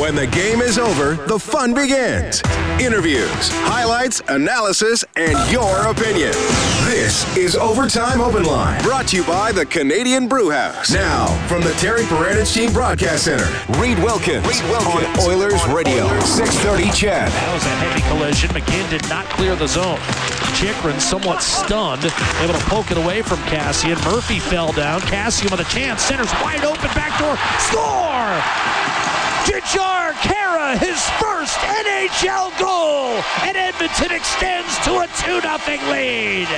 When the game is over, the fun begins. Interviews, highlights, analysis, and your opinion. This is Overtime Open Line, brought to you by the Canadian Brew House. Now, from the Terry Paranych Team Broadcast Center, Reed Wilkins, Reed Wilkins on Oilers on Radio, Oilers. 630 CHED. That was a heavy collision. McGinn did not clear the zone. Chychrun somewhat stunned, able to poke it away from Kassian. Murphy fell down. Kassian with a chance. Center's wide open. Backdoor. Score! Jujhar Khaira, his first NHL goal, and Edmonton extends to a 2-0 lead.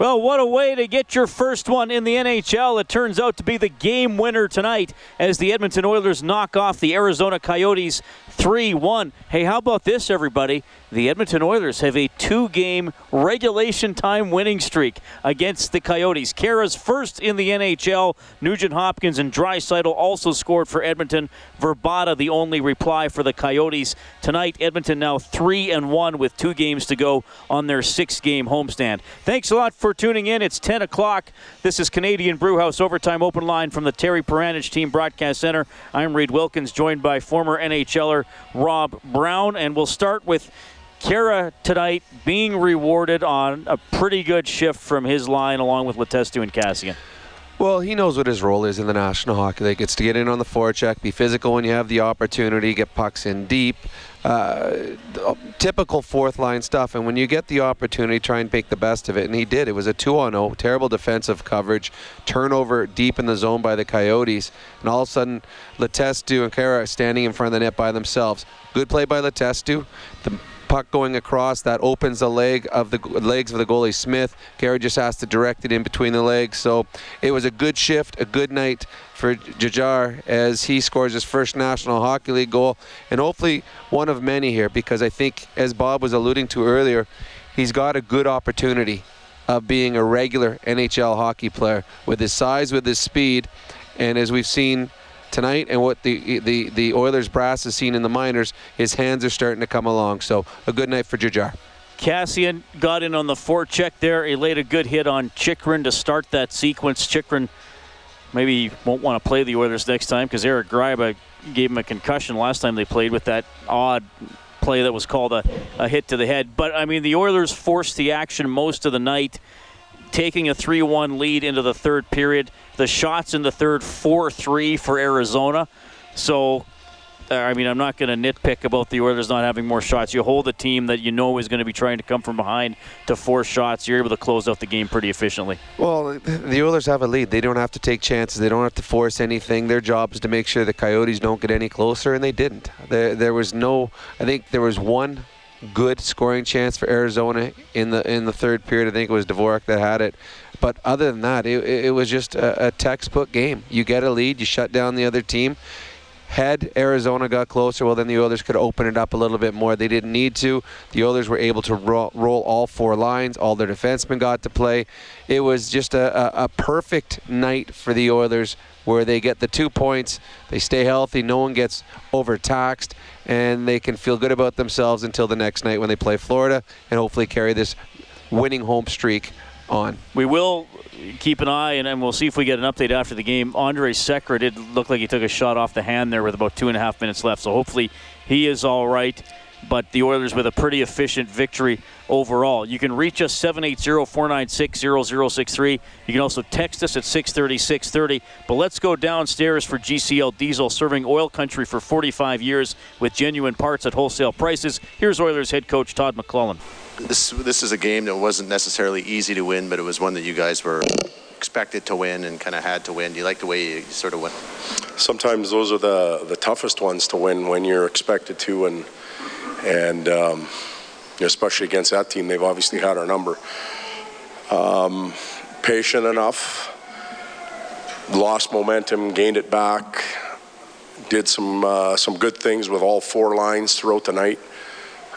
Well, what a way to get your first one in the NHL. It turns out to be the game winner tonight as the Edmonton Oilers knock off the Arizona Coyotes 3 1. Hey, how about this, everybody? The Edmonton Oilers have a two game regulation time winning streak against the Coyotes. Khaira's first in the NHL. Nugent Hopkins and Draisaitl also scored for Edmonton. Vrbata, the only reply for the Coyotes. Tonight, Edmonton now 3 and 1 with two games to go on their six game homestand. Thanks a lot for tuning in. It's 10 o'clock. This is Canadian Brewhouse Overtime Open Line from the Terry Paranych Team Broadcast Center. I'm Reed Wilkins, joined by former NHLer Rob Brown, and we'll start with Khaira tonight being rewarded on a pretty good shift from his line along with Letestu and Kassian. Well, he knows what his role is in the National Hockey League. It's to get in on the forecheck, be physical when you have the opportunity, get pucks in deep. Uh, typical fourth line stuff. And when you get the opportunity, try and make the best of it. And he did. It was a 2 on 0, terrible defensive coverage, turnover deep in the zone by the Coyotes. And all of a sudden, Letestu and Khaira standing in front of the net by themselves. Good play by Letestu. The puck going across that opens the leg of the legs of the goalie Smith. Gary just has to direct it in between the legs. So it was a good shift, a good night for Jujhar as he scores his first National Hockey League goal, and hopefully one of many here because I think, as Bob was alluding to earlier, he's got a good opportunity of being a regular NHL hockey player with his size, with his speed, and as we've seen tonight and what the, the, the Oilers brass has seen in the minors, his hands are starting to come along. So a good night for Jujhar. Kassian got in on the forecheck there. He laid a good hit on Chychrun to start that sequence. Chychrun maybe won't want to play the Oilers next time because Eric Gryba gave him a concussion last time they played with that odd play that was called a, a hit to the head. But, I mean, the Oilers forced the action most of the night taking a 3 1 lead into the third period. The shots in the third, 4 3 for Arizona. So, uh, I mean, I'm not going to nitpick about the Oilers not having more shots. You hold a team that you know is going to be trying to come from behind to four shots. You're able to close out the game pretty efficiently. Well, the Oilers have a lead. They don't have to take chances. They don't have to force anything. Their job is to make sure the Coyotes don't get any closer, and they didn't. There, there was no. I think there was one good scoring chance for Arizona in the in the third period. I think it was Dvorak that had it. But other than that, it, it was just a, a textbook game. You get a lead, you shut down the other team. Had Arizona got closer, well, then the Oilers could open it up a little bit more. They didn't need to. The Oilers were able to roll, roll all four lines. All their defensemen got to play. It was just a, a, a perfect night for the Oilers where they get the two points, they stay healthy, no one gets overtaxed, and they can feel good about themselves until the next night when they play Florida and hopefully carry this winning home streak on. We will keep an eye, and, and we'll see if we get an update after the game. Andre Sekera did look like he took a shot off the hand there with about two and a half minutes left, so hopefully he is all right but the Oilers with a pretty efficient victory overall. You can reach us 780-496-0063. You can also text us at 630-630. But let's go downstairs for GCL Diesel, serving oil country for 45 years with genuine parts at wholesale prices. Here's Oilers head coach Todd McLellan. This this is a game that wasn't necessarily easy to win, but it was one that you guys were expected to win and kind of had to win. Do you like the way you sort of went? Sometimes those are the the toughest ones to win when you're expected to and – and um, especially against that team, they've obviously had our number. Um, patient enough, lost momentum, gained it back, did some uh, some good things with all four lines throughout the night.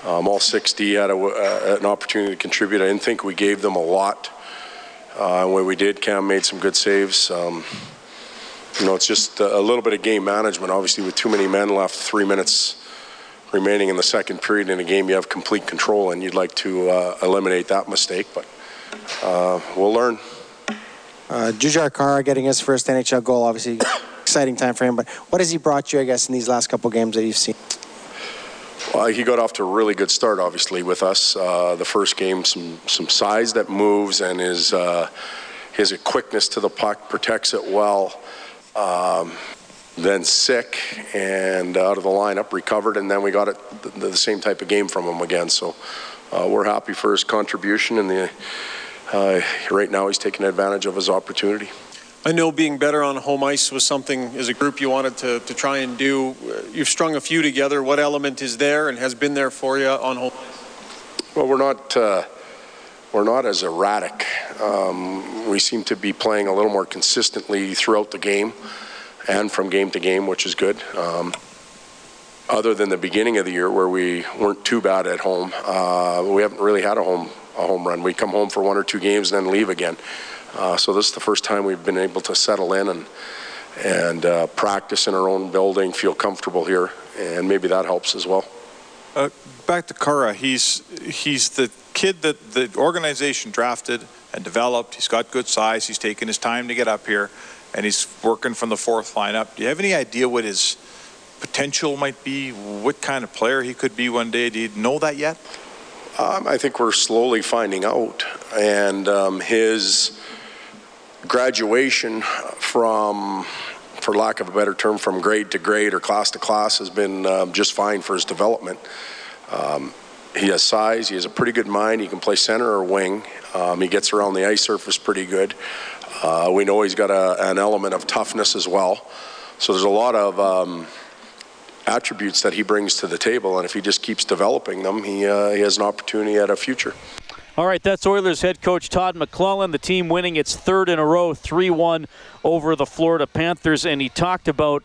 Um, all 60 had a, uh, an opportunity to contribute. I didn't think we gave them a lot. Uh, when we did, Cam made some good saves. Um, you know, it's just a little bit of game management. Obviously, with too many men left, three minutes remaining in the second period in a game, you have complete control, and you'd like to uh, eliminate that mistake. But uh, we'll learn. Uh, Jujhar Khaira getting his first NHL goal, obviously exciting time for him. But what has he brought you, I guess, in these last couple games that you've seen? Well, he got off to a really good start, obviously, with us. Uh, the first game, some some size that moves, and his uh, his quickness to the puck protects it well. Um, then sick and out of the lineup, recovered, and then we got it the, the same type of game from him again. So uh, we're happy for his contribution, and the uh, right now he's taking advantage of his opportunity. I know being better on home ice was something as a group you wanted to, to try and do. You've strung a few together. What element is there and has been there for you on home ice? Well, we're not uh, we're not as erratic. Um, we seem to be playing a little more consistently throughout the game and from game to game, which is good. Um, other than the beginning of the year where we weren't too bad at home, uh, we haven't really had a home a home run. We come home for one or two games and then leave again. Uh, so this is the first time we've been able to settle in and and uh, practice in our own building, feel comfortable here, and maybe that helps as well. Uh, back to Khaira, he's he's the kid that the organization drafted and developed. He's got good size. He's taken his time to get up here, and he's working from the fourth lineup. Do you have any idea what his potential might be? What kind of player he could be one day? Do you know that yet? Um, I think we're slowly finding out, and um, his graduation from, for lack of a better term, from grade to grade or class to class has been um, just fine for his development. Um, he has size. He has a pretty good mind. He can play center or wing. Um, he gets around the ice surface pretty good. Uh, we know he's got a, an element of toughness as well. So there's a lot of um, attributes that he brings to the table, and if he just keeps developing them, he, uh, he has an opportunity at a future. All right, that's Oilers head coach Todd McLellan. The team winning its third in a row, 3 1 over the Florida Panthers. And he talked about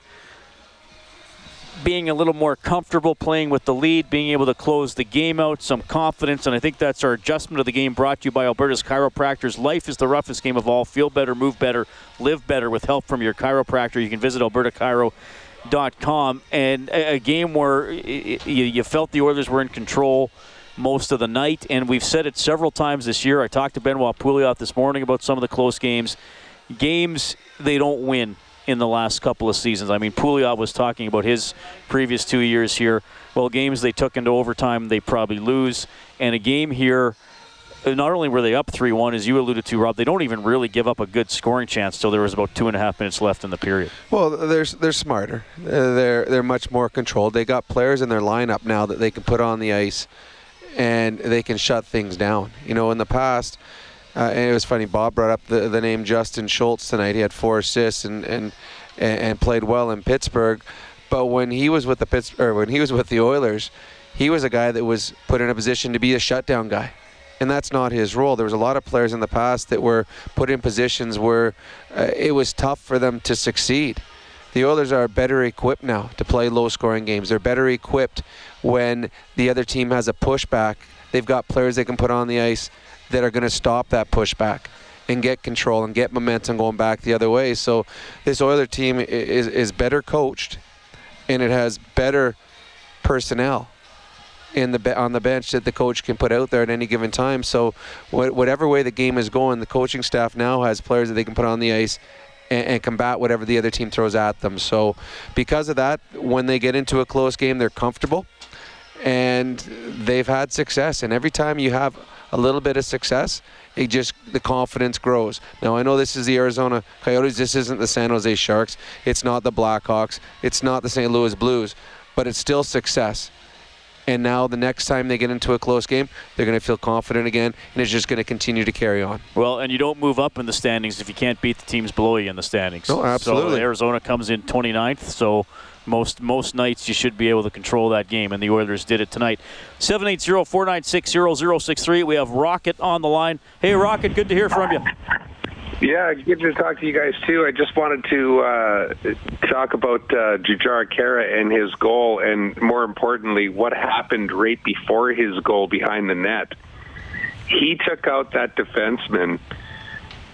being a little more comfortable playing with the lead, being able to close the game out, some confidence. And I think that's our adjustment of the game brought to you by Alberta's Chiropractors. Life is the roughest game of all. Feel better, move better, live better with help from your chiropractor. You can visit albertachiro.com. And a, game where you felt the Oilers were in control most of the night. And we've said it several times this year. I talked to Benoit Pouliot this morning about some of the close games. Games they don't win in the last couple of seasons. I mean, Pouliot was talking about his previous two years here. Well, games they took into overtime, they probably lose. And a game here, not only were they up 3 1, as you alluded to, Rob, they don't even really give up a good scoring chance till there was about two and a half minutes left in the period. Well, they're, they're smarter. Uh, they're, they're much more controlled. They got players in their lineup now that they can put on the ice and they can shut things down. You know, in the past, uh, and it was funny. Bob brought up the, the name Justin Schultz tonight. He had four assists and, and and played well in Pittsburgh. But when he was with the Pittsburgh, when he was with the Oilers, he was a guy that was put in a position to be a shutdown guy. And that's not his role. There was a lot of players in the past that were put in positions where uh, it was tough for them to succeed. The Oilers are better equipped now to play low scoring games. They're better equipped when the other team has a pushback. They've got players they can put on the ice that are going to stop that pushback and get control and get momentum going back the other way. So this Oiler team is, is better coached and it has better personnel in the on the bench that the coach can put out there at any given time. So whatever way the game is going, the coaching staff now has players that they can put on the ice and, and, combat whatever the other team throws at them. So because of that, when they get into a close game, they're comfortable and they've had success. And every time you have a little bit of success, it just the confidence grows. Now I know this is the Arizona Coyotes. This isn't the San Jose Sharks. It's not the Blackhawks. It's not the St. Louis Blues, but it's still success. And now the next time they get into a close game, they're going to feel confident again, and it's just going to continue to carry on. Well, and you don't move up in the standings if you can't beat the teams below you in the standings. No, absolutely. So Arizona comes in 29th, so most most nights you should be able to control that game, and the Oilers did it tonight. 780-496-0063. We have Rocket on the line. Hey, Rocket, good to hear from you. Yeah, good to talk to you guys too. I just wanted to uh, talk about uh, Jujhar Khaira and his goal, and more importantly, what happened right before his goal behind the net. He took out that defenseman,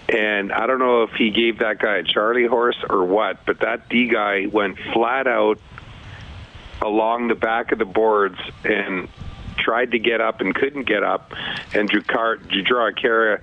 and I don't know if he gave that guy a Charlie horse or what, but that D guy went flat out along the back of the boards and tried to get up and couldn't get up, and Jujhar Khaira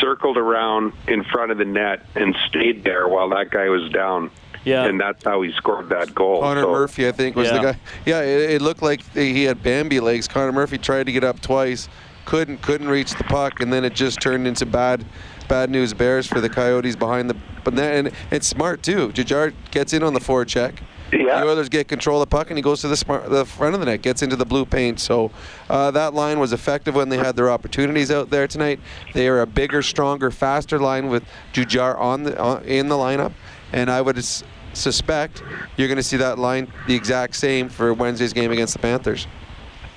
circled around in front of the net and stayed there while that guy was down. Yeah. And that's how he scored that goal. Connor So- Murphy, I think, was Yeah. the guy. Yeah, it, it looked like he had Bambi legs. Connor Murphy tried to get up twice, couldn't couldn't reach the puck, and then it just turned into bad bad news bears for the Coyotes behind the. But then and it's smart too. Jujhar gets in on the forward check. Yeah. The Oilers get control of the puck, and he goes to the smart, the front of the net, gets into the blue paint. So uh, that line was effective when they had their opportunities out there tonight. They are a bigger, stronger, faster line with Jujhar on the on, in the lineup, and I would s- suspect you're going to see that line the exact same for Wednesday's game against the Panthers.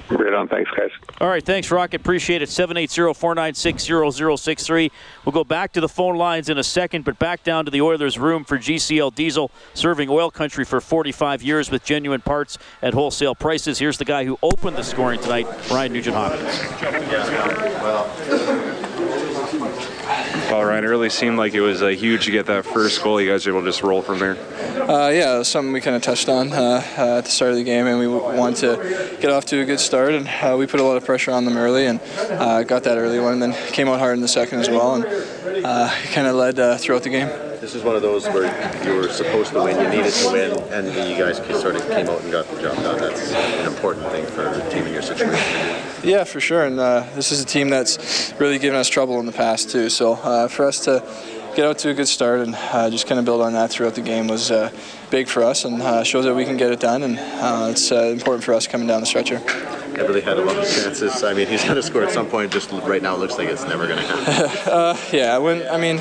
Right on. Thanks, guys. All right, thanks, Rocket. Appreciate it. 780-496-0063. We'll go back to the phone lines in a second, but back down to the Oilers' room for GCL Diesel, serving oil country for 45 years with genuine parts at wholesale prices. Here's the guy who opened the scoring tonight, Ryan Nugent-Hopkins. Well, Ryan, it really seemed like it was uh, huge to get that first goal. You guys were able to just roll from there. Uh, yeah, it was something we kind of touched on uh, uh, at the start of the game, and we w- wanted to get off to a good start, and uh, we put a lot of pressure on them early, and uh, got that early one, and then came out hard in the second as well, and uh, kind of led uh, throughout the game. This is one of those where you were supposed to win, you needed to win, and you guys sort of came out and got the job done. That's an important thing for a team in your situation. Yeah, for sure, and uh, this is a team that's really given us trouble in the past too. So uh, for us to get out to a good start and uh, just kind of build on that throughout the game was uh, big for us, and uh, shows that we can get it done, and uh, it's uh, important for us coming down the stretch here. Eberle had a lot of chances. I mean, he's going to score at some point. Just right now, it looks like it's never going to happen. uh, yeah, when I mean,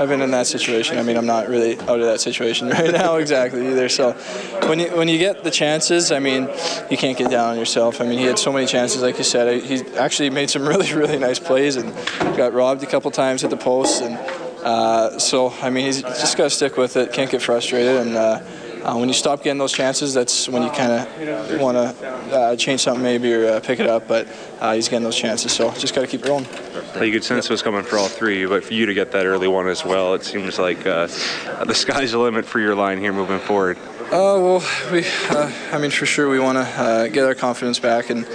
I've been in that situation. I mean, I'm not really out of that situation right now exactly either. So, when you when you get the chances, I mean, you can't get down on yourself. I mean, he had so many chances, like you said. He actually made some really really nice plays and got robbed a couple times at the post. And uh, so, I mean, he's just got to stick with it. Can't get frustrated and. Uh, uh, when you stop getting those chances, that's when you kind of want to uh, change something maybe or uh, pick it up. But uh, he's getting those chances, so just got to keep rolling. You could sense it was coming for all three, but for you to get that early one as well, it seems like uh, the sky's the limit for your line here moving forward. Oh well, we. Uh, I mean, for sure, we want to uh, get our confidence back, and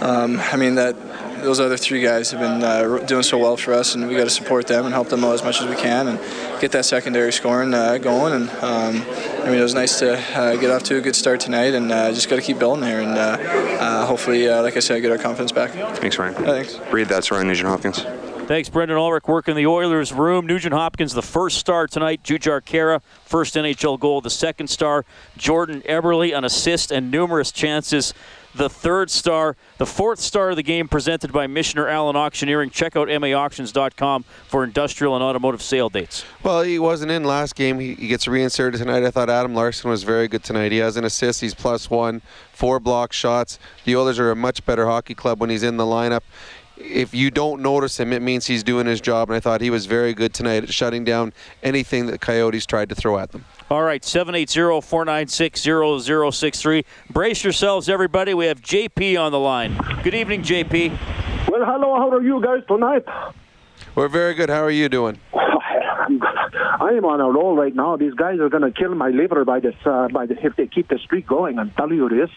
um, I mean that those other three guys have been uh, doing so well for us, and we got to support them and help them out as much as we can, and get that secondary scoring uh, going. And um, I mean, it was nice to uh, get off to a good start tonight, and uh, just got to keep building there, and uh, uh, hopefully, uh, like I said, get our confidence back. Thanks, Ryan. thanks. Reed that's Ryan Nugent Hopkins. Thanks, Brendan Ulrich, working the Oilers' room. Nugent Hopkins, the first star tonight. Jujhar Khaira, first NHL goal. The second star, Jordan Eberle, an assist and numerous chances. The third star, the fourth star of the game, presented by Michener Allen Auctioneering. Check out maauctions.com for industrial and automotive sale dates. Well, he wasn't in last game. He, he gets reinserted tonight. I thought Adam Larsson was very good tonight. He has an assist. He's plus one, four block shots. The Oilers are a much better hockey club when he's in the lineup. If you don't notice him, it means he's doing his job. And I thought he was very good tonight at shutting down anything that Coyotes tried to throw at them. All right, 780-496-0063. Brace yourselves, everybody. We have JP on the line. Good evening, JP. Well, hello. How are you guys tonight? We're very good. How are you doing? I am on a roll right now. These guys are going to kill my liver by this, uh, by the, if they keep the streak going. I'm telling you this.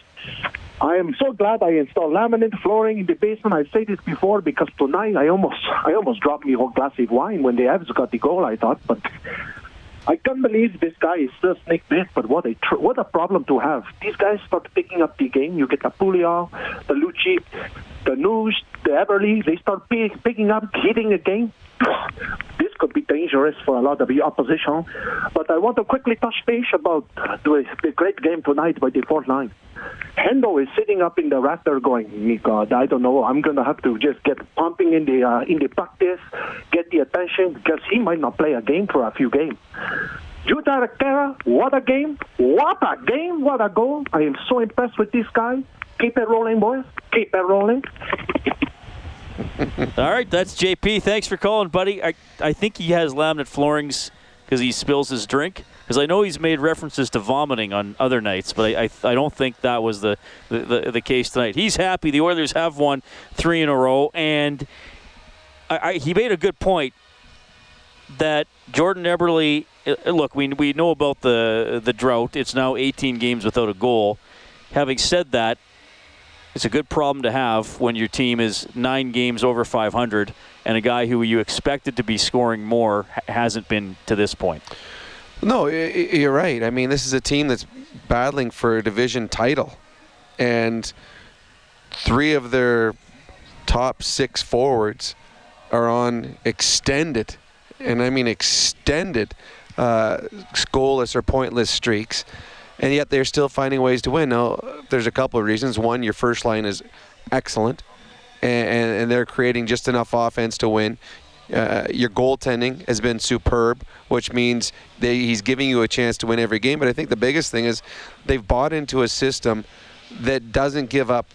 I am so glad I installed laminate flooring in the basement. I've said this before because tonight I almost, I almost dropped me a whole glass of wine when the Avs got the goal. I thought, but I can't believe this guy is still snake bit. But what a tr- what a problem to have. These guys start picking up the game. You get the Pouliot, the Lucic, the News, the Eberle. They start pi- picking up, hitting the game. This could be dangerous for a lot of the opposition. But I want to quickly touch base about the, the great game tonight by the fourth line. Hendo is sitting up in the rafter going, me God, I don't know. I'm going to have to just get pumping in the uh, in the practice, get the attention because he might not play a game for a few games. Jujhar Khaira, what a game! What a game! What a goal! I am so impressed with this guy. Keep it rolling, boys. Keep it rolling. All right, that's JP. Thanks for calling, buddy. I, I think he has laminate floorings because he spills his drink. Because I know he's made references to vomiting on other nights, but I, I, I don't think that was the, the, the, the, case tonight. He's happy. The Oilers have won three in a row, and I, I, he made a good point that Jordan Eberle. Uh, look, we, we know about the the drought. It's now 18 games without a goal. Having said that, it's a good problem to have when your team is nine games over 500 and a guy who you expected to be scoring more hasn't been to this point. No, you're right. I mean, this is a team that's battling for a division title, and three of their top six forwards are on extended, and I mean extended, uh, goalless or pointless streaks, and yet they're still finding ways to win. Now, there's a couple of reasons. One, your first line is excellent, and, and they're creating just enough offense to win. Uh, your goaltending has been superb, which means they, he's giving you a chance to win every game. But I think the biggest thing is they've bought into a system that doesn't give up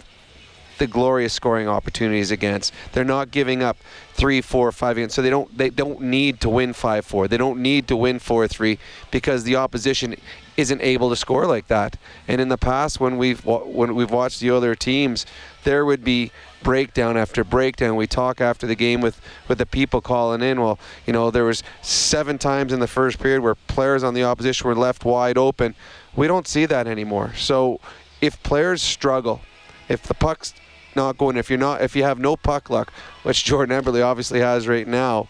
the glorious scoring opportunities against. They're not giving up three, four, five against. So they don't they don't need to win five four. They don't need to win four three because the opposition isn't able to score like that. And in the past, when we've when we've watched the other teams, there would be breakdown after breakdown. We talk after the game with with the people calling in. Well, you know, there was seven times in the first period where players on the opposition were left wide open. We don't see that anymore. So if players struggle, if the puck's not going, if you're not, if you have no puck luck, which Jordan Eberle obviously has right now,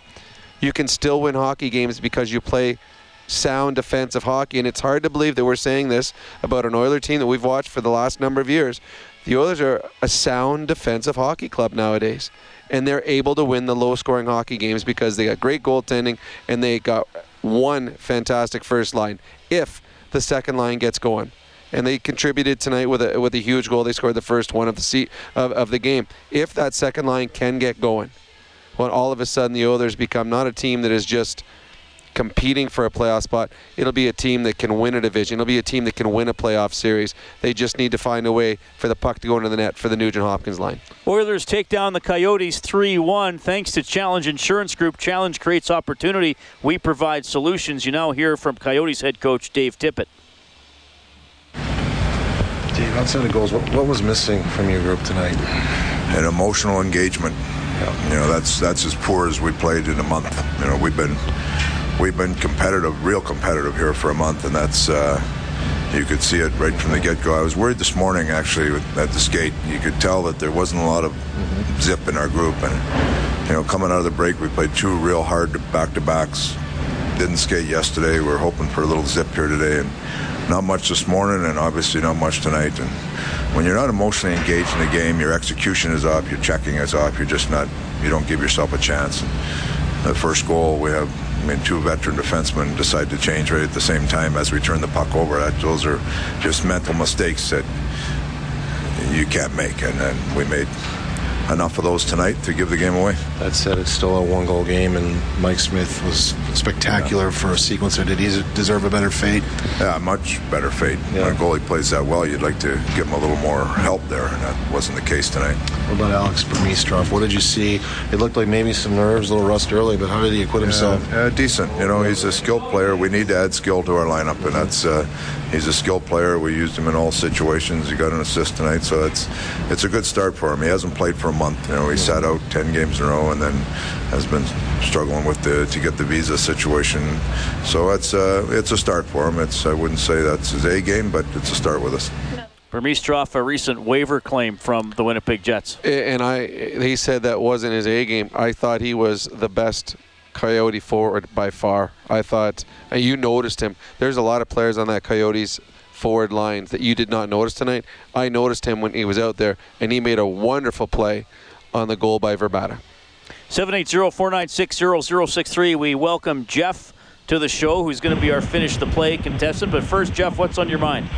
you can still win hockey games because you play sound defensive hockey. And it's hard to believe that we're saying this about an Oiler team that we've watched for the last number of years. The Oilers are a sound defensive hockey club nowadays. And they're able to win the low scoring hockey games because they got great goaltending and they got one fantastic first line if the second line gets going. And they contributed tonight with a with a huge goal. They scored the first one of the seat of, of the game. If that second line can get going, well, all of a sudden the Oilers become not a team that is just competing for a playoff spot. It'll be a team that can win a division. It'll be a team that can win a playoff series. They just need to find a way for the puck to go into the net for the Nugent Hopkins line. Oilers take down the Coyotes 3 1 thanks to Challenge Insurance Group. Challenge creates opportunity. We provide solutions. You now hear from Coyotes head coach Dave Tippett. Dave, outside of goals, what, what was missing from your group tonight? An emotional engagement. Yeah. You know, that's that's as poor as we played in a month. You know, we've been we've been competitive, real competitive here for a month, and that's uh, you could see it right from the get-go. I was worried this morning actually at the skate. You could tell that there wasn't a lot of mm-hmm. zip in our group, and you know, coming out of the break, we played two real hard back-to-backs. Didn't skate yesterday. We are hoping for a little zip here today, and not much this morning, and obviously not much tonight. And when you're not emotionally engaged in the game, your execution is off, your checking is off. You're just not. You don't give yourself a chance. And the first goal, we have I mean, two veteran defensemen decide to change right at the same time as we turn the puck over. That, those are just mental mistakes that you can't make. And then we made enough of those tonight to give the game away. That said, it's still a one goal game, and Mike Smith was spectacular yeah. for a sequencer. Did he deserve a better fate? Yeah, much better fate. Yeah. When a goalie plays that well, you'd like to give him a little more help there, and that wasn't the case tonight. What about Alex Burmistrov? What did you see? It looked like maybe some nerves, a little rust early, but how did he acquit himself? Yeah, decent. You know, he's a skilled player. We need to add skill to our lineup, and that's uh, he's a skilled player. We used him in all situations. He got an assist tonight, so it's it's a good start for him. He hasn't played for a month. You know, he sat out ten games in a row, and then has been struggling with the to get the visa situation. So it's uh, it's a start for him. It's I wouldn't say that's his A game, but it's a start with us. Burmistrov, a recent waiver claim from the Winnipeg Jets. And I, he said that wasn't his A game. I thought he was the best Coyote forward by far. I thought and you noticed him. There's a lot of players on that Coyotes forward line that you did not notice tonight. I noticed him when he was out there, and he made a wonderful play on the goal by Vrbata. 780-496-0063. We welcome Jeff to the show, who's going to be our finish the play contestant. But first, Jeff, what's on your mind?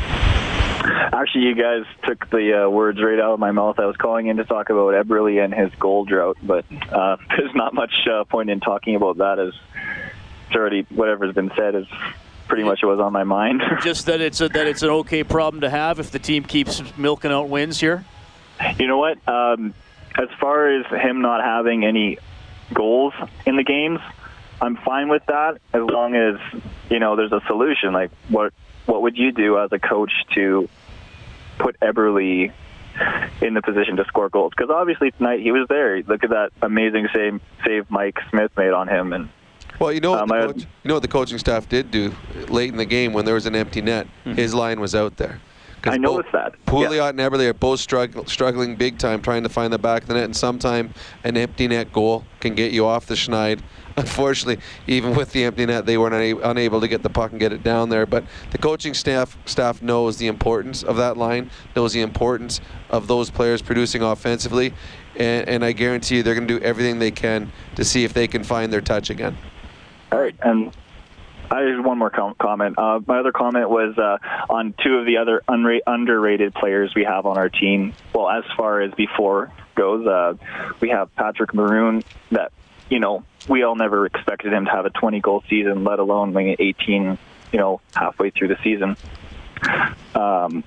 Actually, you guys took the uh, words right out of my mouth. I was calling in to talk about Eberle and his goal drought, but uh, there's not much uh, point in talking about that as it's already whatever's been said is pretty much what was on my mind. Just that it's a, that it's an okay problem to have if the team keeps milking out wins here. You know what? Um, as far as him not having any goals in the games, I'm fine with that as long as you know there's a solution. Like what what would you do as a coach to put Eberle in the position to score goals? Because obviously tonight he was there. Look at that amazing save save Mike Smith made on him and. Well, you know, what Um, the coach, you know what the coaching staff did do late in the game when there was an empty net. His line was out there. I noticed that. Pouliot and Eberle are both strugg- struggling big time trying to find the back of the net, and sometime an empty net goal can get you off the schneid. Unfortunately, even with the empty net, they were una- unable to get the puck and get it down there. But the coaching staff staff knows the importance of that line, knows the importance of those players producing offensively, and, and I guarantee you they're going to do everything they can to see if they can find their touch again. All right, and I have one more com- comment. Uh, my other comment was uh, on two of the other unra- underrated players we have on our team. Well, as far as before goes, uh, we have Patrick Maroon. That you know we all never expected him to have a 20 goal season, let alone winning 18. You know, halfway through the season. Um,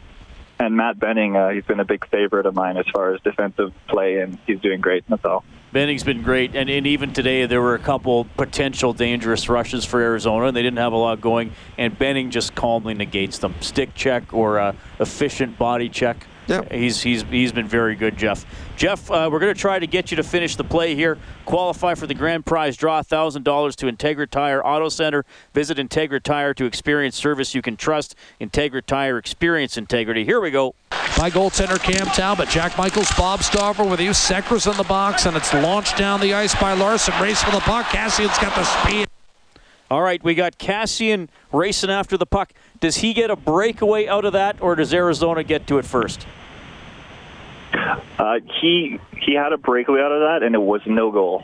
and Matt Benning, uh, he's been a big favorite of mine as far as defensive play, and he's doing great. That's all. Benning's been great, and, and even today there were a couple potential dangerous rushes for Arizona, and they didn't have a lot going. And Benning just calmly negates them. Stick check or a efficient body check. Yeah, he's he's he's been very good, Jeff. Jeff, uh, we're going to try to get you to finish the play here. Qualify for the grand prize draw, thousand dollars to Integra Tire Auto Center. Visit Integra Tire to experience service you can trust. Integra Tire, experience integrity. Here we go. By goaltender Cam Talbot, Jack Michaels, Bob Stauffer with you. Sekera's in the box, and it's launched down the ice by Larsson. Race for the puck. Kassian's got the speed. All right, we got Cassian racing after the puck. Does he get a breakaway out of that, or does Arizona get to it first? Uh, he he had a breakaway out of that, and it was no goal.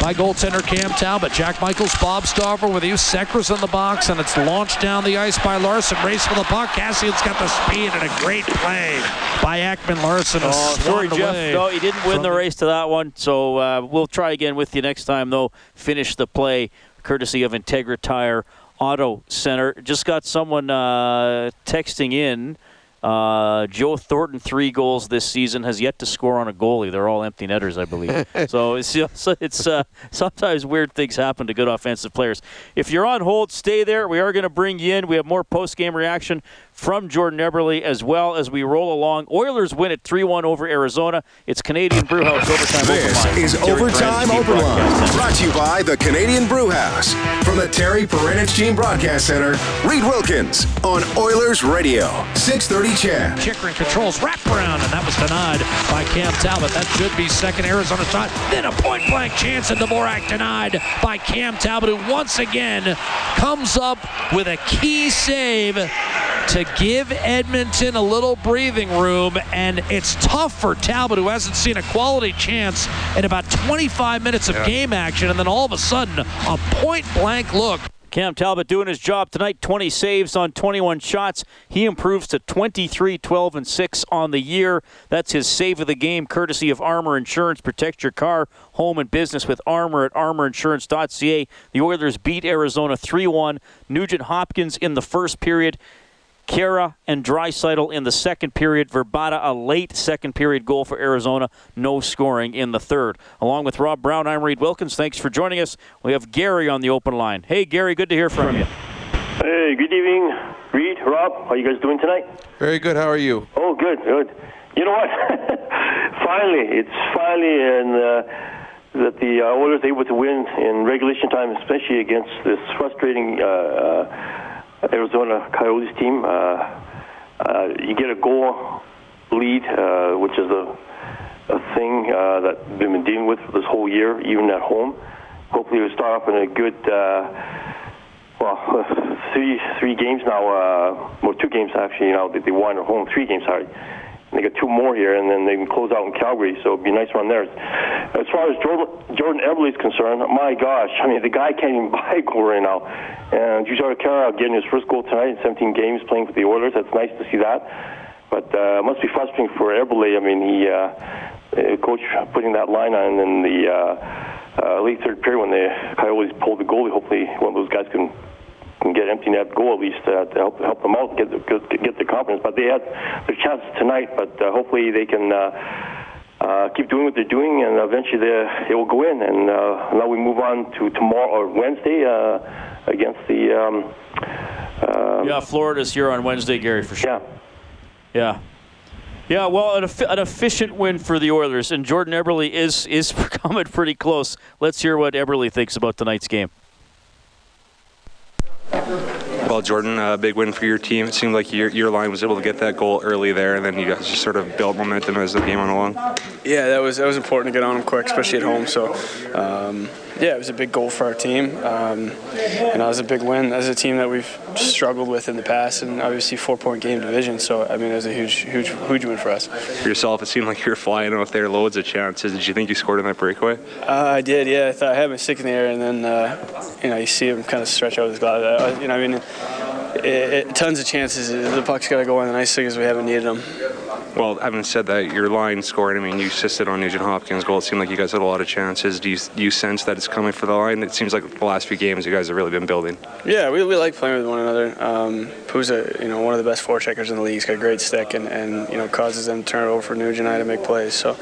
By goaltender Cam Talbot, Jack Michaels, Bob Stauffer with you. Sekera's in the box, and it's launched down the ice by Larsson. Race for the puck. Kassian's got the speed, and a great play by Ackman Larsson. who Oh, sorry, swung Jeff. away No, he didn't win the race to that one. So uh, we'll try again with you next time, though. Finish the play courtesy of Integra Tire Auto Center. Just got someone uh, texting in. Uh, Joe Thornton, three goals this season, has yet to score on a goalie. They're all empty netters, I believe. so it's so it's uh, sometimes weird things happen to good offensive players. If you're on hold, stay there. We are going to bring you in. We have more post game reaction from Jordan Eberle as well as we roll along. Oilers win at 3-1 over Arizona. It's Canadian Brewhouse overtime. This Open Line. is Terry Overtime Perenich Team Open Line, Broadcast Center. brought to you by the Canadian Brew House. From the Terry Paranych Team Broadcast Center, Reed Wilkins on Oilers Radio, 630 CHED. Chychrun controls wraparound, and that was denied by Cam Talbot. That should be second Arizona shot. Then a point blank chance, and Dvorak denied by Cam Talbot, who once again comes up with a key save to give Edmonton a little breathing room. And it's tough for Talbot, who hasn't seen a quality chance in about 25 minutes of game action, and then all of a sudden, a point blank look. Cam Talbot doing his job tonight. 20 saves on 21 shots. He improves to 23, 12, and 6 on the year. That's his save of the game, courtesy of Armor Insurance. Protect your car, home, and business with Armor at armorinsurance.ca. The Oilers beat Arizona 3 1. Nugent Hopkins in the first period. Khaira and Draisaitl in the second period. Vrbata, a late second period goal for Arizona. No scoring in the third. Along with Rob Brown, I'm Reed Wilkins. Thanks for joining us. We have Gary on the open line. Hey, Gary, good to hear from you. Hey, good evening, Reed, Rob. How are you guys doing tonight? Very good. How are you? Oh, good, good. You know what? finally, it's finally and uh, that the uh, Oilers able to win in regulation time, especially against this frustrating uh, uh, Arizona Coyotes team. Uh, uh, you get a goal lead, uh, which is a a thing uh, that we've been dealing with this whole year, even at home. Hopefully, we'll start off in a good. Uh, well, three three games now. Uh, well, two games actually. Now that they won at home, three games. Sorry, they got two more here, and then they can close out in Calgary. So it'll be a nice run there. As far as Jordan, Jordan is concerned, my gosh, I mean the guy can't even buy a goal right now. And Jujhar Khaira getting his first goal tonight in 17 games playing for the Oilers. That's nice to see that. But uh, it must be frustrating for Eberle. I mean, he uh, uh, coach putting that line on in the uh, uh, late third period when the Coyotes pulled the goalie. Hopefully, one of those guys can can get empty net goal at least uh, to help help them out, get the, get, the confidence. But they had their chances tonight. But uh, hopefully they can uh, uh, keep doing what they're doing, and eventually they will go in. And uh, now we move on to tomorrow or Wednesday uh, against the. Um, um, yeah, Florida's here on Wednesday, Gary, for sure. Yeah. Yeah. Yeah, well, an, an, efficient win for the Oilers, and Jordan Eberle is is coming pretty close. Let's hear what Eberle thinks about tonight's game. Thank you. Well, Jordan, a uh, big win for your team. It seemed like your, your line was able to get that goal early there, and then you guys just sort of built momentum as the game went along. Yeah, that was that was important to get on them quick, especially at home. So, um, yeah, it was a big goal for our team, um, and it was a big win as a team that we've struggled with in the past, and obviously four-point game division. So, I mean, it was a huge, huge, huge win for us. For yourself, it seemed like you were flying out there, loads of chances. Did you think you scored in that breakaway? Uh, I did. Yeah, I thought I had my stick in the air, and then uh, you know you see him kind of stretch out his glove. Uh, you know, I mean it, it, tons of chances. The puck's got to go in. The nice thing is we haven't needed them. Well, having said that, your line scored. I mean, you assisted on Nugent Hopkins' goal. It seemed like you guys had a lot of chances. Do you, do you sense that it's coming for the line? It seems like the last few games you guys have really been building. Yeah, we, we like playing with one another. Um, Pooh's a, you know one of the best forecheckers in the league. He's got a great stick and, and you know causes them to turn it over for Nugent and I to make plays. So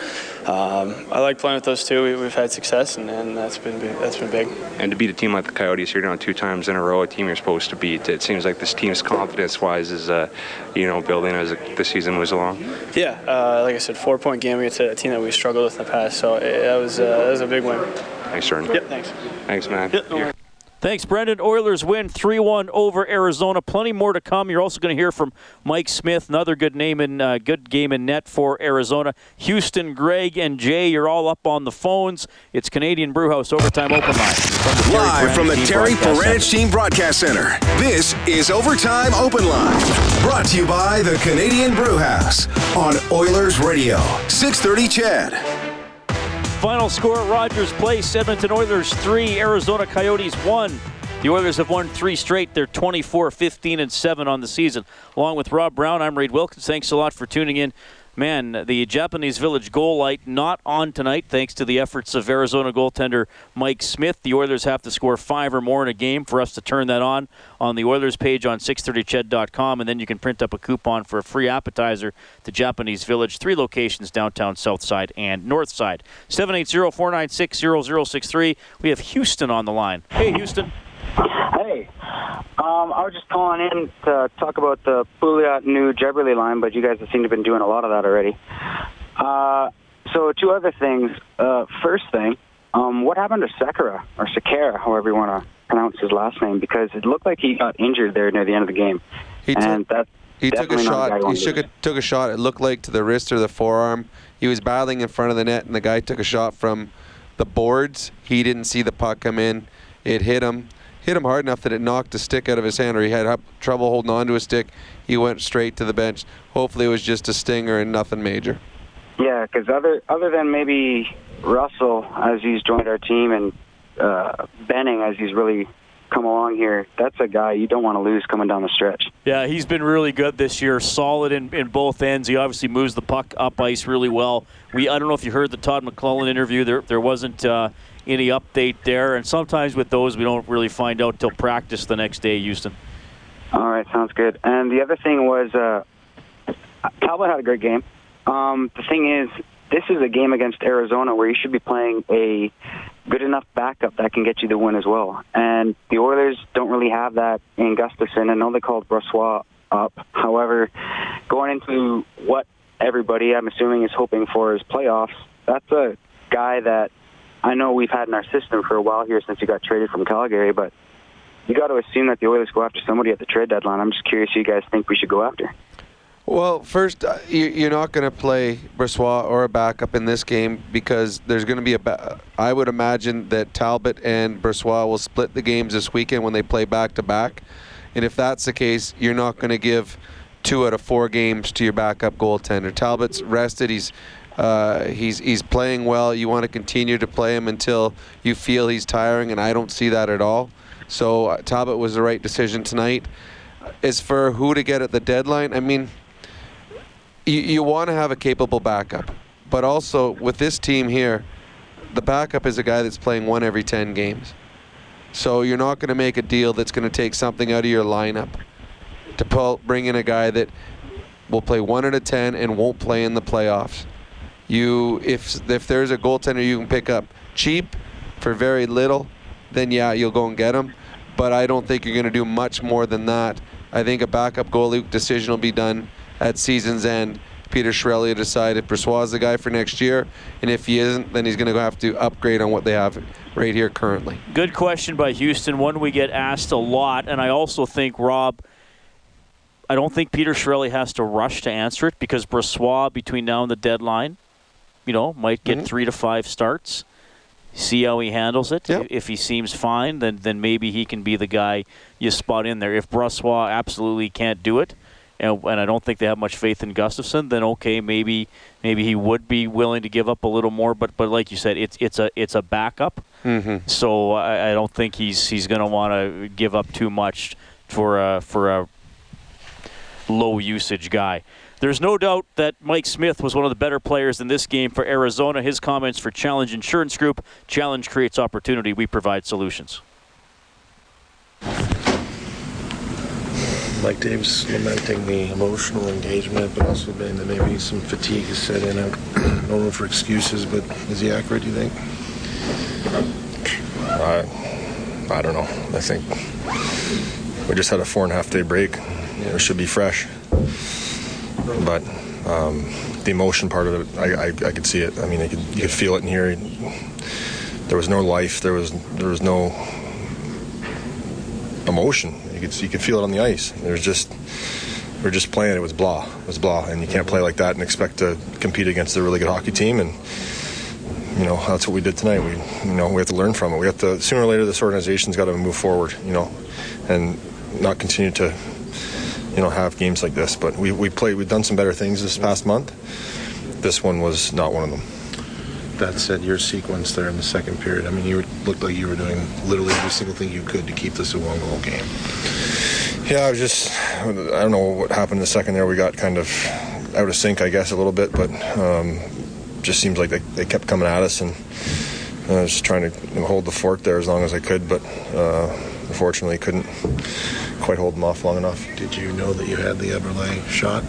um, I like playing with those two. We, have had success and, and that's been that's been big. And to beat a team like the Coyotes here now two times in a row, a team you're supposed to beat, it seems like this team's confidence-wise is uh, you know building as the season moves along. Yeah. Uh, like I said, four point game against a team that we struggled with in the past. So it, that was uh, that was a big win. Thanks, Jordan. Yep, thanks. Thanks, man. Yep, Thanks, Brendan. Oilers win 3 1 over Arizona. Plenty more to come. You're also going to hear from Mike Smith, another good name and uh, good game in net for Arizona. Houston, Greg, and Jay, you're all up on the phones. It's Canadian Brewhouse Overtime Open Line. From Live from the Terry Paranych Team Broadcast Center, this is Overtime Open Line. Brought to you by the Canadian Brewhouse on Oilers Radio, 630 CHED. Final score Rogers Place Edmonton Oilers 3, Arizona Coyotes 1. The Oilers have won three straight. They're 24, 15, and 7 on the season. Along with Rob Brown, I'm Reed Wilkins. Thanks a lot for tuning in man, the Japanese Village goal light not on tonight thanks to the efforts of Arizona goaltender Mike Smith. The Oilers have to score five or more in a game for us to turn that on on the Oilers page on 630ched.com, and then you can print up a coupon for a free appetizer to Japanese Village. Three locations downtown, south side, and north side. 780-496-0063. We have Houston on the line. Hey, Houston. Hey, um, I was just calling in to talk about the Pouliot new Eberle line, but you guys have seem to have been doing a lot of that already. Uh, so two other things. Uh, first thing, um, what happened to Sekera or Sekera, however you want to pronounce his last name? Because it looked like he got injured there near the end of the game, he and took, that he took a shot. He took a, took a shot. It looked like to the wrist or the forearm. He was battling in front of the net, and the guy took a shot from the boards. He didn't see the puck come in. It hit him hit him hard enough that it knocked a stick out of his hand, or he had trouble holding on to a stick. He went straight to the bench. Hopefully, it was just a stinger and nothing major. Yeah, because other other than maybe Russell as he's joined our team and uh, Benning as he's really come along here, that's a guy you don't want to lose coming down the stretch. Yeah, he's been really good this year, solid in, in both ends. He obviously moves the puck up ice really well. We I don't know if you heard the Todd McLellan interview. There there wasn't uh, any update there. And sometimes with those, we don't really find out till practice the next day, Houston. All right, sounds good. And the other thing was uh, Talbot had a great game. Um, the thing is, this is a game against Arizona where you should be playing a good enough backup that can get you the win as well. And the Oilers don't really have that in Gustavsson. I know they called Brossoit up. However, going into what everybody, I'm assuming, is hoping for is playoffs, that's a guy that I know we've had in our system for a while here since he got traded from Calgary, but you got to assume that the Oilers go after somebody at the trade deadline. I'm just curious who you guys think we should go after. Well, first, uh, you, are not going to play Brossoit or a backup in this game because there's going to be a. Ba- I would imagine that Talbot and Brossoit will split the games this weekend when they play back to back, and if that's the case, you're not going to give two out of four games to your backup goaltender. Talbot's rested. He's uh, he's he's playing well. You want to continue to play him until you feel he's tiring, and I don't see that at all. So uh, Talbot was the right decision tonight. As for who to get at the deadline, I mean, you, you want to have a capable backup, but also with this team here, the backup is a guy that's playing one every ten games. So you're not going to make a deal that's going to take something out of your lineup to pull, bring in a guy that will play one out of ten and won't play in the playoffs You if if there's a goaltender you can pick up cheap for very little, then yeah, you'll go and get him. But I don't think you're going to do much more than that. I think a backup goalie decision will be done at season's end. Peter Chiarelli will decide if the guy for next year, and if he isn't, then he's going to have to upgrade on what they have right here currently. Good question by Houston. One we get asked a lot, and I also think Rob. I don't think Peter Chiarelli has to rush to answer it because Brossoit between now and the deadline, you know, might get Mm-hmm. three to five starts. See how he handles it. If he seems fine, then then maybe he can be the guy you spot in there. If Brossoit absolutely can't do it, and, and I don't think they have much faith in Gustavsson, then okay, maybe maybe he would be willing to give up a little more. But but like you said, it's it's a it's a backup. Mm-hmm. So I, I don't think he's he's going to want to give up too much for a, for a low usage guy. There's no doubt that Mike Smith was one of the better players in this game for Arizona. His comments for Challenge Insurance Group. Challenge creates opportunity. We provide solutions. Like Dave's lamenting the emotional engagement, but also saying that maybe some fatigue has set in. I don't know for excuses, but is he accurate, do you think? I, I don't know. I think we just had a four and a half day break. You know, it should be fresh. But um, the emotion part of it, I, I, I could see it. I mean, I could, you could feel it in here. There was no life. There was there was no emotion. You could you could feel it on the ice. There's just we we're just playing. It was blah. It was blah, and you can't play like that and expect to compete against a really good hockey team. And you know that's what we did tonight. We you know we have to learn from it. We have to sooner or later this organization's got to move forward. You know, and not continue to you know have games like this. But we we played. We've done some better things this past month. This one was not one of them. That said, your sequence there in the second period, I mean, you looked like you were doing literally every single thing you could to keep this a one goal game. Yeah, I was just, I don't know what happened in the second there. We got kind of out of sync, I guess, a little bit, but um, just seems like they, they kept coming at us, and I was just trying to hold the fort there as long as I could, but uh, unfortunately couldn't quite hold them off long enough. Did you know that you had the Eberle shot?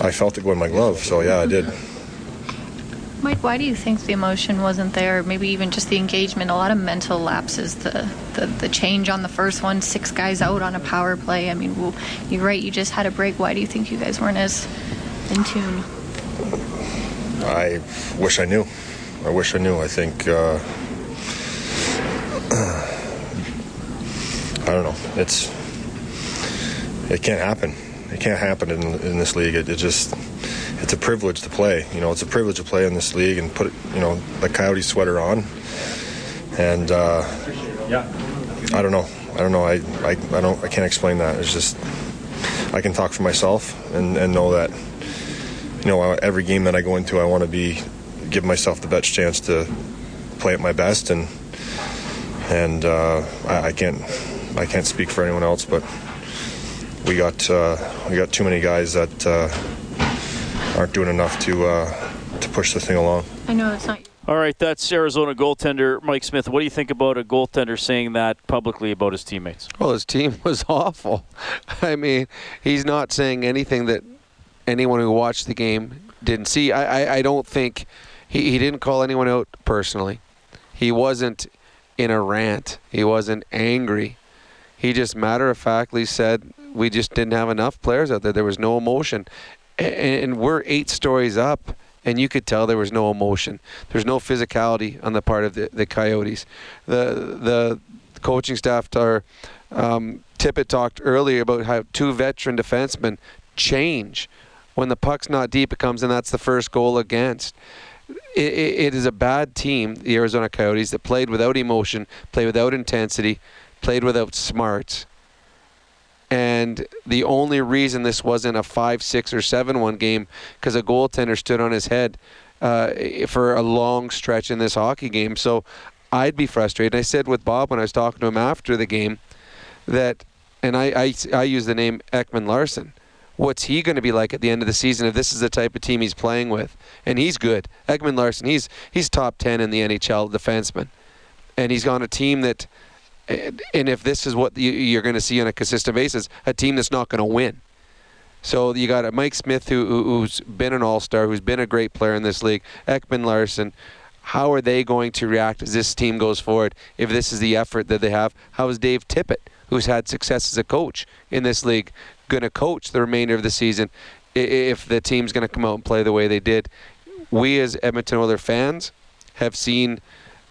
I felt it go in my glove, so yeah, I did. Mike, why do you think the emotion wasn't there? Maybe even just the engagement. A lot of mental lapses. The the, the change on the first one, six guys out on a power play. I mean, well, you're right. You just had a break. Why do you think you guys weren't as in tune? I wish I knew. I wish I knew. I think. Uh, I don't know. It's. It can't happen. It can't happen in, in this league. It, it just. It's a privilege to play. You know, it's a privilege to play in this league and put, you know, the Coyote sweater on. And uh, yeah, I don't know. I don't know. I, I, I don't. I can't explain that. It's just. I can talk for myself and, and know that you know, every game that I go into, I want to be give myself the best chance to play at my best, and and uh, I, I can't I can't speak for anyone else, but we got uh, we got too many guys that uh, aren't doing enough to uh, to push the thing along. I know it's not. All right, that's Arizona goaltender Mike Smith. What do you think about a goaltender saying that publicly about his teammates? Well, his team was awful. I mean, he's not saying anything that anyone who watched the game didn't see. I, I, I don't think he, he didn't call anyone out personally. He wasn't in a rant. He wasn't angry. He just matter of factly said we just didn't have enough players out there. There was no emotion. And, we're eight stories up, and you could tell there was no emotion. There's no physicality on the part of the, the Coyotes. The the coaching staff, our um, Tippett talked earlier about how two veteran defensemen change when the puck's not deep. It comes and that's the first goal against. It, it, it is a bad team, the Arizona Coyotes, that played without emotion, played without intensity, played without smarts. And the only reason this wasn't a 5 6 or 7 1 game because a goaltender stood on his head uh, for a long stretch in this hockey game. So I'd be frustrated. I said with Bob when I was talking to him after the game that, and I, I, I use the name Ekman-Larsson. What's he going to be like at the end of the season if this is the type of team he's playing with? And he's good. Ekman-Larsson, he's he's top 10 in the NHL defenseman. And he's on a team that and if this is what you're going to see on a consistent basis, a team that's not going to win. So you got Mike Smith who, who's been an all-star, who's been a great player in this league. Ekman-Larsson. How are they going to react as this team goes forward if this is the effort that they have? How is Dave Tippett, who's had success as a coach in this league, going to coach the remainder of the season if the team's going to come out and play the way they did? We as Edmonton Oilers fans have seen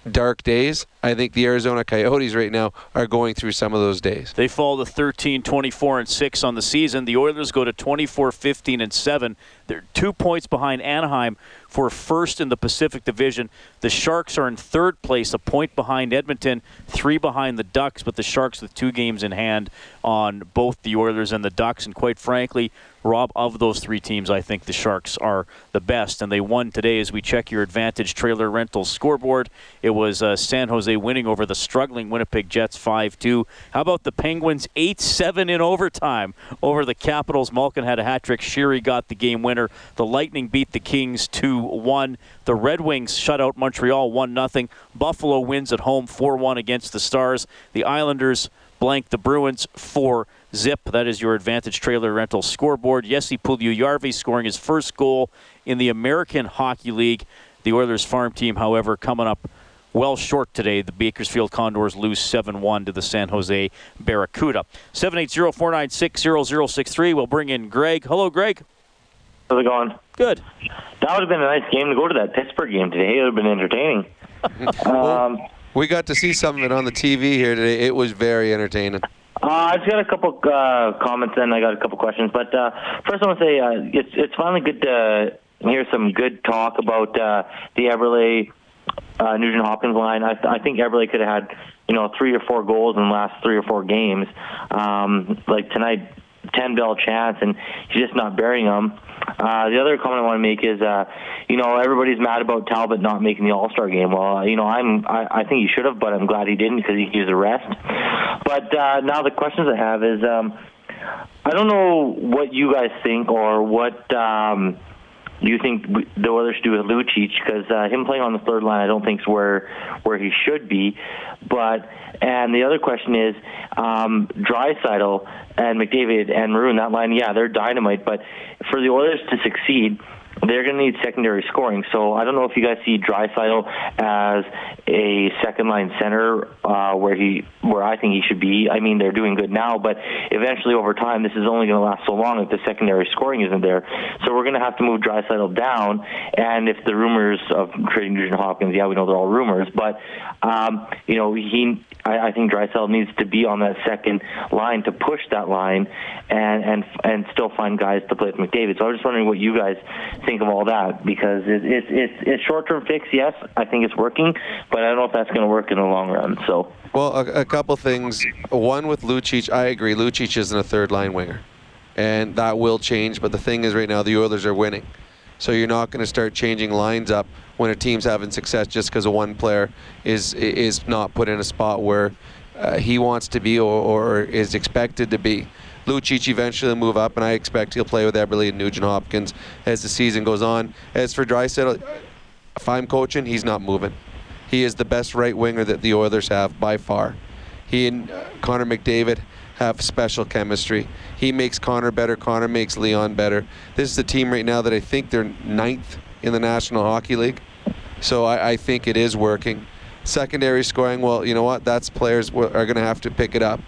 dark days. I think the Arizona Coyotes right now are going through some of those days. They fall to 13, 24, and 6 on the season. The Oilers go to 24, 15, and 7. They're two points behind Anaheim for first in the Pacific Division. The Sharks are in third place, a point behind Edmonton, three behind the Ducks, but the Sharks with two games in hand on both the Oilers and the Ducks. And quite frankly, Rob, of those three teams, I think the Sharks are the best, and they won today as we check your Advantage Trailer Rentals scoreboard. It was uh, San Jose winning over the struggling Winnipeg Jets 5 2. How about the Penguins 8 7 in overtime over the Capitals? Malkin had a hat trick. Sheary got the game winner. The Lightning beat the Kings 2 1. The Red Wings shut out Montreal 1 0. Buffalo wins at home 4 1 against the Stars. The Islanders blank the Bruins 4 zip. That is your Advantage Trailer Rental scoreboard. Jesse Puljujärvi scoring his first goal in the American Hockey League. The Oilers farm team, however, coming up well short today. The Bakersfield Condors lose 7-1 to the San Jose Barracuda. 780-496-0063. We'll bring in Greg. Hello, Greg. How's it going? Good. That would have been a nice game to go to that Pittsburgh game today. It would have been entertaining. um, we got to see some of it on the TV here today. It was very entertaining. Uh, I just got a couple uh, comments and I got a couple questions. But uh, first, I want to say uh, it's it's finally good to hear some good talk about uh, the Eberle uh, Nugent Hopkins line. I, th- I think Eberle could have had you know three or four goals in the last three or four games. Um, like tonight, ten bell chance, and he's just not burying them. Uh, the other comment I want to make is, uh, you know, everybody's mad about Talbot not making the All Star game. Well, you know, I'm I, I think he should have, but I'm glad he didn't because he used a rest. But uh, now the questions I have is, um, I don't know what you guys think or what. Um, you think the Oilers should do with Lucic because uh, him playing on the third line, I don't think is where where he should be. But and the other question is, um, Draisaitl and McDavid and Maroon that line, yeah, they're dynamite. But for the Oilers to succeed, they're going to need secondary scoring. So I don't know if you guys see Draisaitl as a second line center uh, where he where I think he should be. I mean, they're doing good now, but eventually over time, this is only going to last so long if the secondary scoring isn't there. So we're going to have to move Draisaitl down. And if the rumors of trading Nugent Hopkins, yeah, we know they're all rumors, but um, you know he I, I think Draisaitl needs to be on that second line to push that line and and and still find guys to play with McDavid. So I was just wondering what you guys think of all that because it's it, it's it's short term fix. Yes, I think it's working, but I don't know if that's going to work in the long run. So. Well, a, a couple things. One with Lucic, I agree. Lucic isn't a third line winger, and that will change. But the thing is, right now the Oilers are winning, so you're not going to start changing lines up when a team's having success just because a one player is is not put in a spot where uh, he wants to be or, or is expected to be. Lucic eventually will move up, and I expect he'll play with Eberle and Nugent Hopkins as the season goes on. As for Draisaitl, if I'm coaching, he's not moving. He is the best right winger that the Oilers have by far. He and Connor McDavid have special chemistry. He makes Connor better. Connor makes Leon better. This is the team right now that I think they're ninth in the National Hockey League. So I, I think it is working. Secondary scoring, well, you know what? That's players are going to have to pick it up,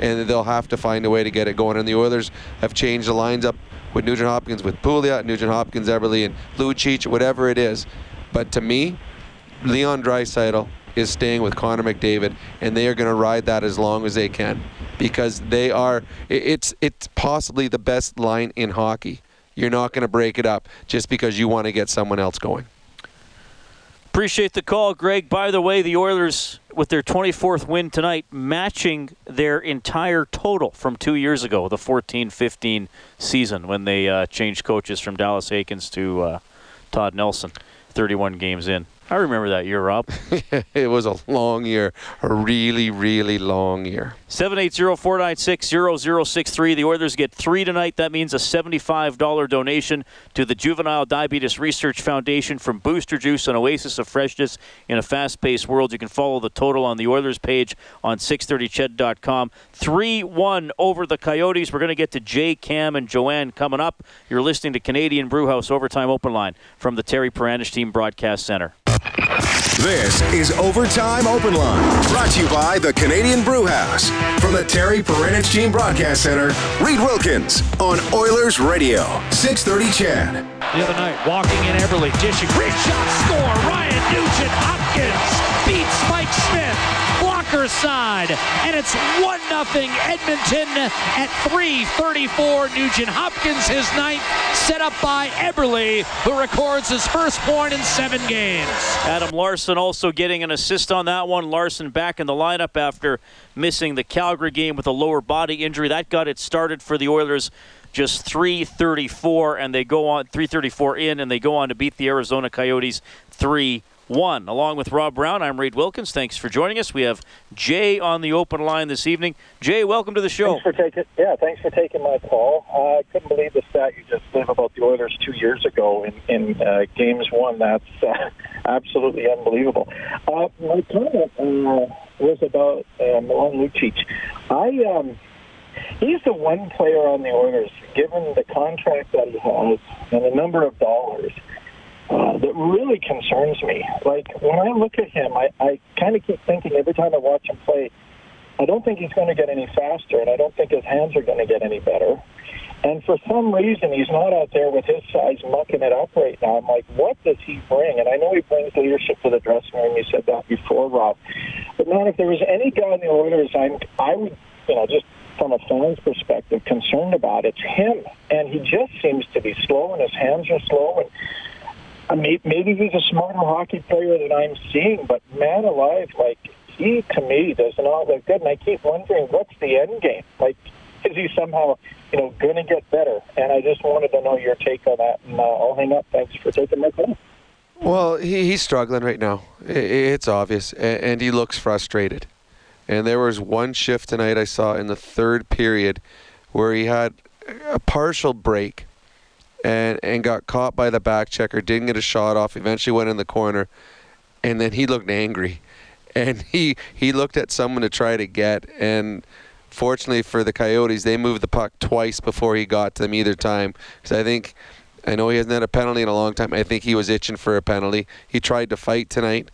and they'll have to find a way to get it going. And the Oilers have changed the lines up with Nugent Hopkins, with Pouliot, Nugent Hopkins, Eberle, and Lucic, whatever it is. But to me, Leon Draisaitl is staying with Connor McDavid, and they are going to ride that as long as they can because they are. It's it's possibly the best line in hockey. You're not going to break it up just because you want to get someone else going. Appreciate the call, Greg. By the way, the Oilers, with their 24th win tonight, matching their entire total from two years ago, the 14 15 season, when they uh, changed coaches from Dallas Eakins to uh, Todd Nelson, 31 games in. I remember that year, Rob. it was a long year, a really, really long year. 780-496-0063. The Oilers get three tonight. That means a $75 donation to the Juvenile Diabetes Research Foundation from Booster Juice, an oasis of freshness in a fast-paced world. You can follow the total on the Oilers page on 630ched.com. 3-1 over the Coyotes. We're going to get to Jay, Cam, and Joanne coming up. You're listening to Canadian Brewhouse Overtime Open Line from the Terry Paranych Team Broadcast Center. This is Overtime Open Line, brought to you by the Canadian Brewhouse. From the Terry Paranych Team Broadcast Center, Reed Wilkins on Oilers Radio, 630 CHED. The other night, walking in Eberle, dishing, great shot, score. Ryan Nugent Hopkins beats Mike Smith. Side, and it's 1 0 Edmonton at 3.34. Nugent Hopkins, his ninth, set up by Eberle, who records his first point in seven games. Adam Larsson also getting an assist on that one. Larsson back in the lineup after missing the Calgary game with a lower body injury. That got it started for the Oilers just 334 and they go on 334 in and they go on to beat the Arizona Coyotes 3 1. Along with Rob Brown, I'm Reed Wilkins. Thanks for joining us. We have Jay on the open line this evening. Jay, welcome to the show. Thanks for taking yeah, thanks for taking my call. Uh, I couldn't believe the stat you just gave about the Oilers two years ago in in uh, games one. That's uh, absolutely unbelievable. Uh, my comment uh, was about uh, Milan Lucic. I um, he's the one player on the Oilers, given the contract that he has and the number of dollars uh, that really concerns me. Like when I look at him, I, I kind of keep thinking every time I watch him play, I don't think he's going to get any faster, and I don't think his hands are going to get any better. And for some reason, he's not out there with his size mucking it up right now. I'm like, what does he bring? And I know he brings leadership to the dressing room. You said that before, Rob. But man, if there was any guy in the Oilers, I'm, I would, you know, just from a fan's perspective, concerned about it's him. And he just seems to be slow, and his hands are slow. And Maybe he's a smarter hockey player than I'm seeing, but man alive, like he to me does not all look good. And I keep wondering, what's the end game? Like, is he somehow, you know, going to get better? And I just wanted to know your take on that. And uh, I'll hang up. Thanks for taking my call. Well, he, he's struggling right now. It's obvious, and he looks frustrated. And there was one shift tonight I saw in the third period where he had a partial break and and got caught by the back checker, didn't get a shot off, eventually went in the corner, and then he looked angry. And he, he looked at someone to try to get, and fortunately for the Coyotes, they moved the puck twice before he got to them either time. Because I think, I know he hasn't had a penalty in a long time. I think he was itching for a penalty. He tried to fight tonight.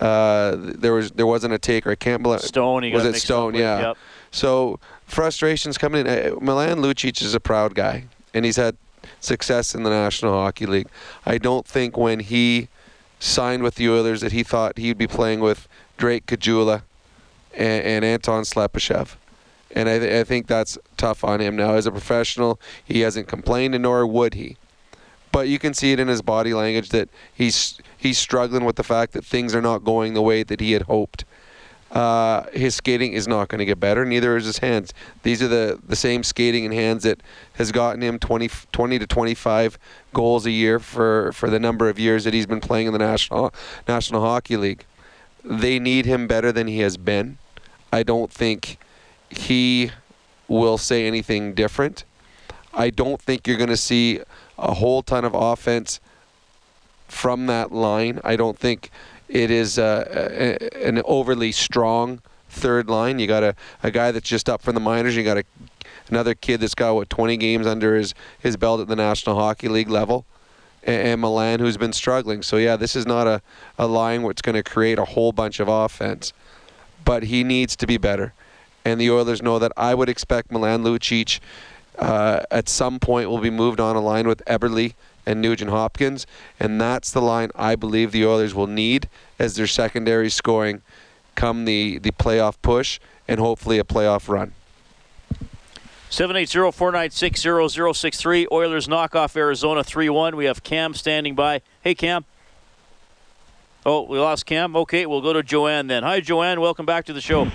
Uh, there was there wasn't a taker. I can't believe Stone. was it Stone? With, yeah. Yep. So frustrations coming in. Uh, Milan Lucic is a proud guy, and he's had success in the National Hockey League. I don't think when he signed with the Oilers that he thought he'd be playing with Drake Caggiula and, and Anton Slepyshev. And I, th- I think that's tough on him now. As a professional, he hasn't complained, and nor would he. But you can see it in his body language that he's he's struggling with the fact that things are not going the way that he had hoped. Uh, his skating is not going to get better. Neither is his hands. These are the, the same skating and hands that has gotten him 20, 20 to 25 goals a year for, for the number of years that he's been playing in the National National Hockey League. They need him better than he has been. I don't think he will say anything different. I don't think you're going to see a whole ton of offense from that line. I don't think it is uh, a, an overly strong third line. You got a, a guy that's just up from the minors. You got a, another kid that's got what 20 games under his, his belt at the National Hockey League level, and, and Milan who's been struggling. So yeah, this is not a, a line where it's going to create a whole bunch of offense, but he needs to be better. And the Oilers know that I would expect Milan Lucic uh, at some point will be moved on a line with Eberle and Nugent Hopkins, and that's the line I believe the Oilers will need as their secondary scoring come the, the playoff push and hopefully a playoff run. 780-496-0063. Oilers knock off Arizona 3-1. We have Cam standing by. Hey, Cam. Oh, we lost Cam. Okay, we'll go to Joanne then. Hi, Joanne. Welcome back to the show.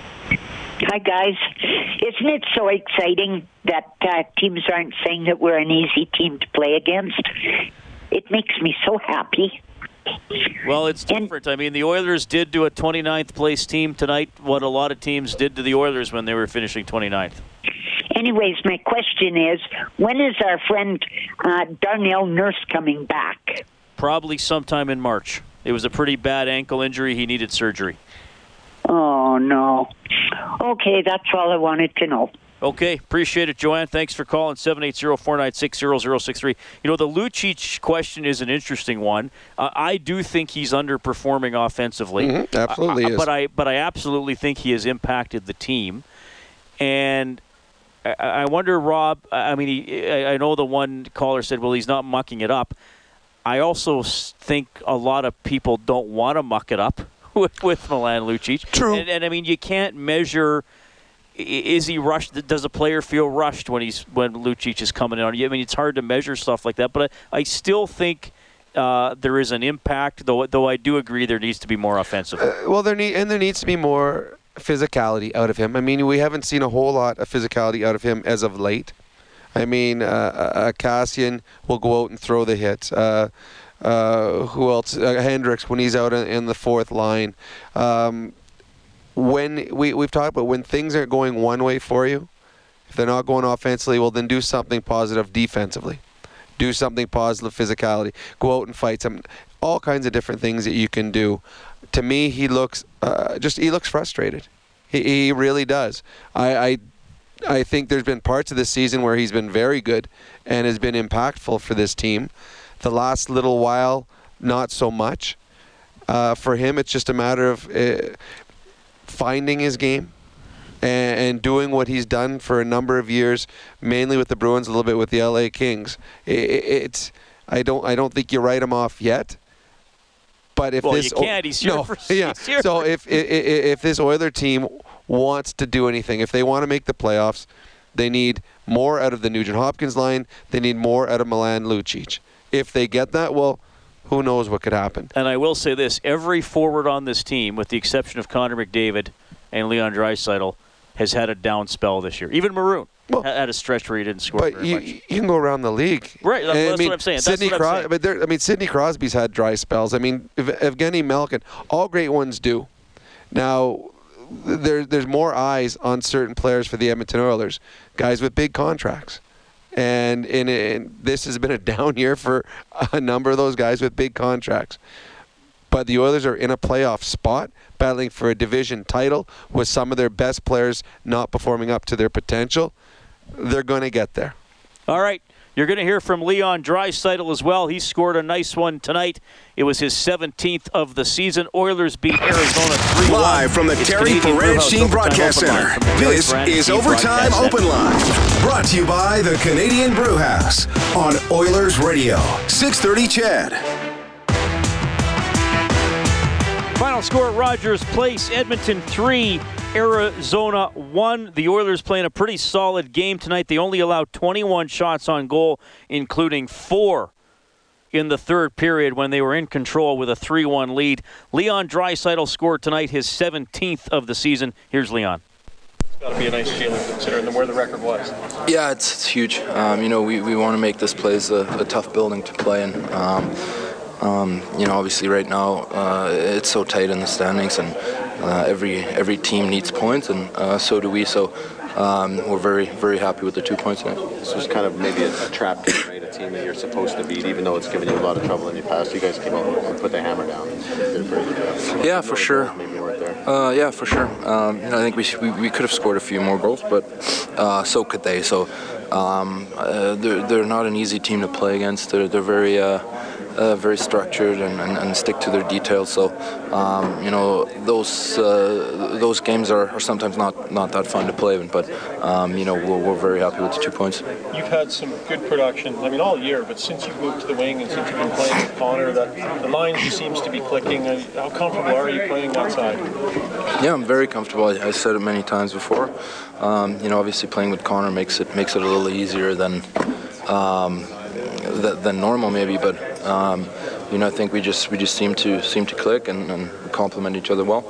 Hi, guys. Isn't it so exciting that uh, teams aren't saying that we're an easy team to play against? It makes me so happy. Well, it's different. I mean, the Oilers did to a 29th place team tonight what a lot of teams did to the Oilers when they were finishing 29th. Anyways, my question is, when is our friend uh, Darnell Nurse coming back? Probably sometime in March. It was a pretty bad ankle injury. He needed surgery. Oh no. Okay, that's all I wanted to know. Okay, appreciate it, Joanne. Thanks for calling 780-496-0063. You know, the Lucic question is an interesting one. Uh, I do think he's underperforming offensively. Mhm, absolutely Uh, is. But I but I absolutely think he has impacted the team. And I, I wonder, Rob. I I mean, he, I I know the one caller said, "Well, he's not mucking it up." I also think a lot of people don't want to muck it up with, with Milan Lucic. True. And, and I mean, you can't measure. Is he rushed? Does a player feel rushed when he's when Lucic is coming in on you? I mean, it's hard to measure stuff like that, but I, I still think uh, there is an impact. Though, though I do agree there needs to be more offensive. Uh, well, there need and there needs to be more physicality out of him. I mean, we haven't seen a whole lot of physicality out of him as of late. I mean, uh, uh, Kassian will go out and throw the hits. Uh, who else? Uh, Hendricks when he's out in, in the fourth line. Um, when we we've talked about when things aren't going one way for you, if they're not going offensively, well then do something positive defensively. Do something positive physicality. Go out and fight some all kinds of different things that you can do. To me, he looks uh, just he looks frustrated. He, he really does. I, I I think there's been parts of this season where he's been very good and has been impactful for this team. The last little while, not so much. Uh, for him, it's just a matter of uh, finding his game and, and doing what he's done for a number of years, mainly with the Bruins, a little bit with the LA Kings. I it's I don't I don't think you write him off yet. But if Well, this you can't. He's here no, for- yeah. here so for- if, if if this Oiler team wants to do anything, if they want to make the playoffs, they need more out of the Nugent Hopkins line. They need more out of Milan Lucic. If they get that, well, who knows what could happen. And I will say this: every forward on this team, with the exception of Connor McDavid and Leon Draisaitl, has had a down spell this year. Even Maroon ha- had a stretch where he didn't score But very you, much. you can go around the league. Right, that's- And, that's what I'm saying. That's Sidney saying. But there, I mean, Sidney Crosby's had dry spells. I mean, Ev- Evgeny Malkin, all great ones do. Now, there, there's more eyes on certain players for the Edmonton Oilers, guys with big contracts. And, and, and this has been a down year for a number of those guys with big contracts. But the Oilers are in a playoff spot, battling for a division title with some of their best players not performing up to their potential. They're going to get there. All right. You're going to hear from Leon Draisaitl as well. He scored a nice one tonight. It was his 17th of the season. Oilers beat Arizona 3 Live from the Terry Paranych Team Broadcast Center, this is Overtime Open Line. Brought to you by the Canadian Brew House on Oilers Radio. 630 CHED. Final score at Rogers Place, Edmonton 3, Arizona 1. The Oilers playing a pretty solid game tonight. They only allowed 21 shots on goal, including four in the third period when they were in control with a 3 1 lead. Leon Draisaitl scored tonight his 17th of the season. Here's Leon. It's got to be a nice feeling considering where the record was. Yeah, it's, it's huge. Um, you know, we, we want to make this place a, a tough building to play in. Um, um, you know, obviously right now uh, it's so tight in the standings, and uh, every every team needs points, and uh, so do we. So um, we're very very happy with the two points tonight. This was kind of maybe a, a trap game, right? A team that you're supposed to beat, even though it's given you a lot of trouble in the past. You guys came out and put the hammer down. Pretty. Yeah, for sure. Maybe weren't there. Uh, yeah, for sure. Um, you know, I think we, we we could have scored a few more goals, but uh, so could they. So um, uh, they're they're not an easy team to play against. They're they're very. Uh, very structured and, and, and stick to their details. So, um, you know, those uh, those games are, are sometimes not, not that fun to play in. But, um, you know, we're, we're very happy with the two points. You've had some good production, I mean, all year, but since you moved to the wing and since you've been playing with Connor, that the line seems to be clicking. Uh, How comfortable are you playing outside? Yeah, I'm very comfortable. I, I said it many times before. Um, you know, obviously playing with Connor makes it makes it a little easier than um, th- than normal, maybe. But um, you know, I think we just we just seem to seem to click and, and complement each other well.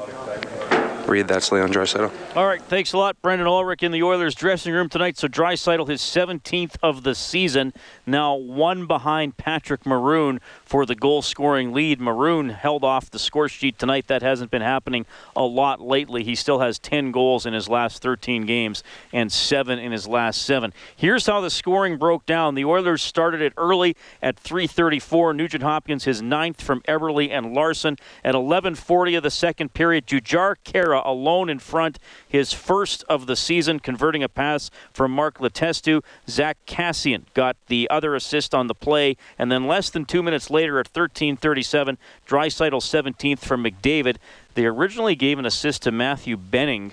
Reed, that's Leon Draisaitl. All right, thanks a lot, Brendan Ulrich in the Oilers dressing room tonight. So Draisaitl, his 17th of the season, now one behind Patrick Maroon for the goal-scoring lead. Maroon held off the score sheet tonight. That hasn't been happening a lot lately. He still has 10 goals in his last 13 games and seven in his last seven. Here's how the scoring broke down. The Oilers started it early at 3:34. Nugent Hopkins his ninth from Eberle and Larsson at 11:40 of the second period. Jujhar Khaira alone in front, his first of the season, converting a pass from Mark Letestu. Zach Kassian got the other assist on the play, and then less than two minutes later at 13:37, Draisaitl 17th from McDavid. They originally gave an assist to Matthew Benning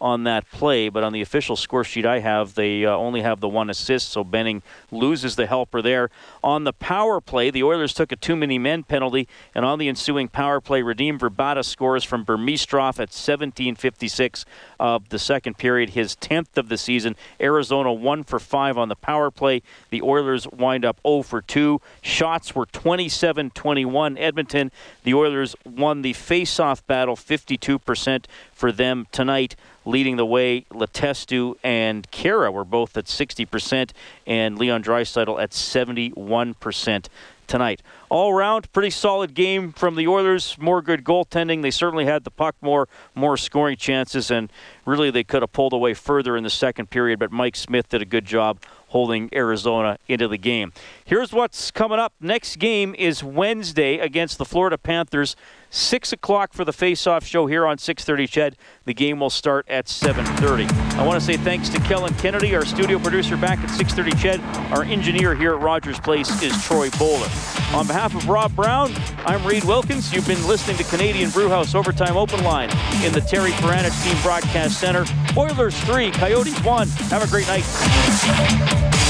on that play, but on the official score sheet I have, they uh, only have the one assist, so Benning loses the helper there. On the power play, the Oilers took a too many men penalty, and on the ensuing power play, Radim Vrbata scores from Burmistrov at 17:56 of the second period, his 10th of the season. Arizona one for five on the power play. The Oilers wind up 0 for 2. Shots were 27-21. Edmonton, the Oilers won the face-off battle 52% for them tonight leading the way. Letestu and Khaira were both at 60%, and Leon Draisaitl at 71% tonight. All around, pretty solid game from the Oilers. More good goaltending. They certainly had the puck more, more scoring chances, and really they could have pulled away further in the second period. But Mike Smith did a good job holding Arizona into the game. Here's what's coming up. Next game is Wednesday against the Florida Panthers. 6 o'clock for the face-off show here on 6.30 CHED. The game will start at 7.30. I want to say thanks to Kellen Kennedy, our studio producer back at 6.30 CHED. Our engineer here at Rogers Place is Troy Bowler. On behalf of Rob Brown, I'm Reed Wilkins. You've been listening to Canadian Brewhouse Overtime Open Line in the Terry Paranych Team Broadcast Center. Oilers 3, Coyotes 1. Have a great night.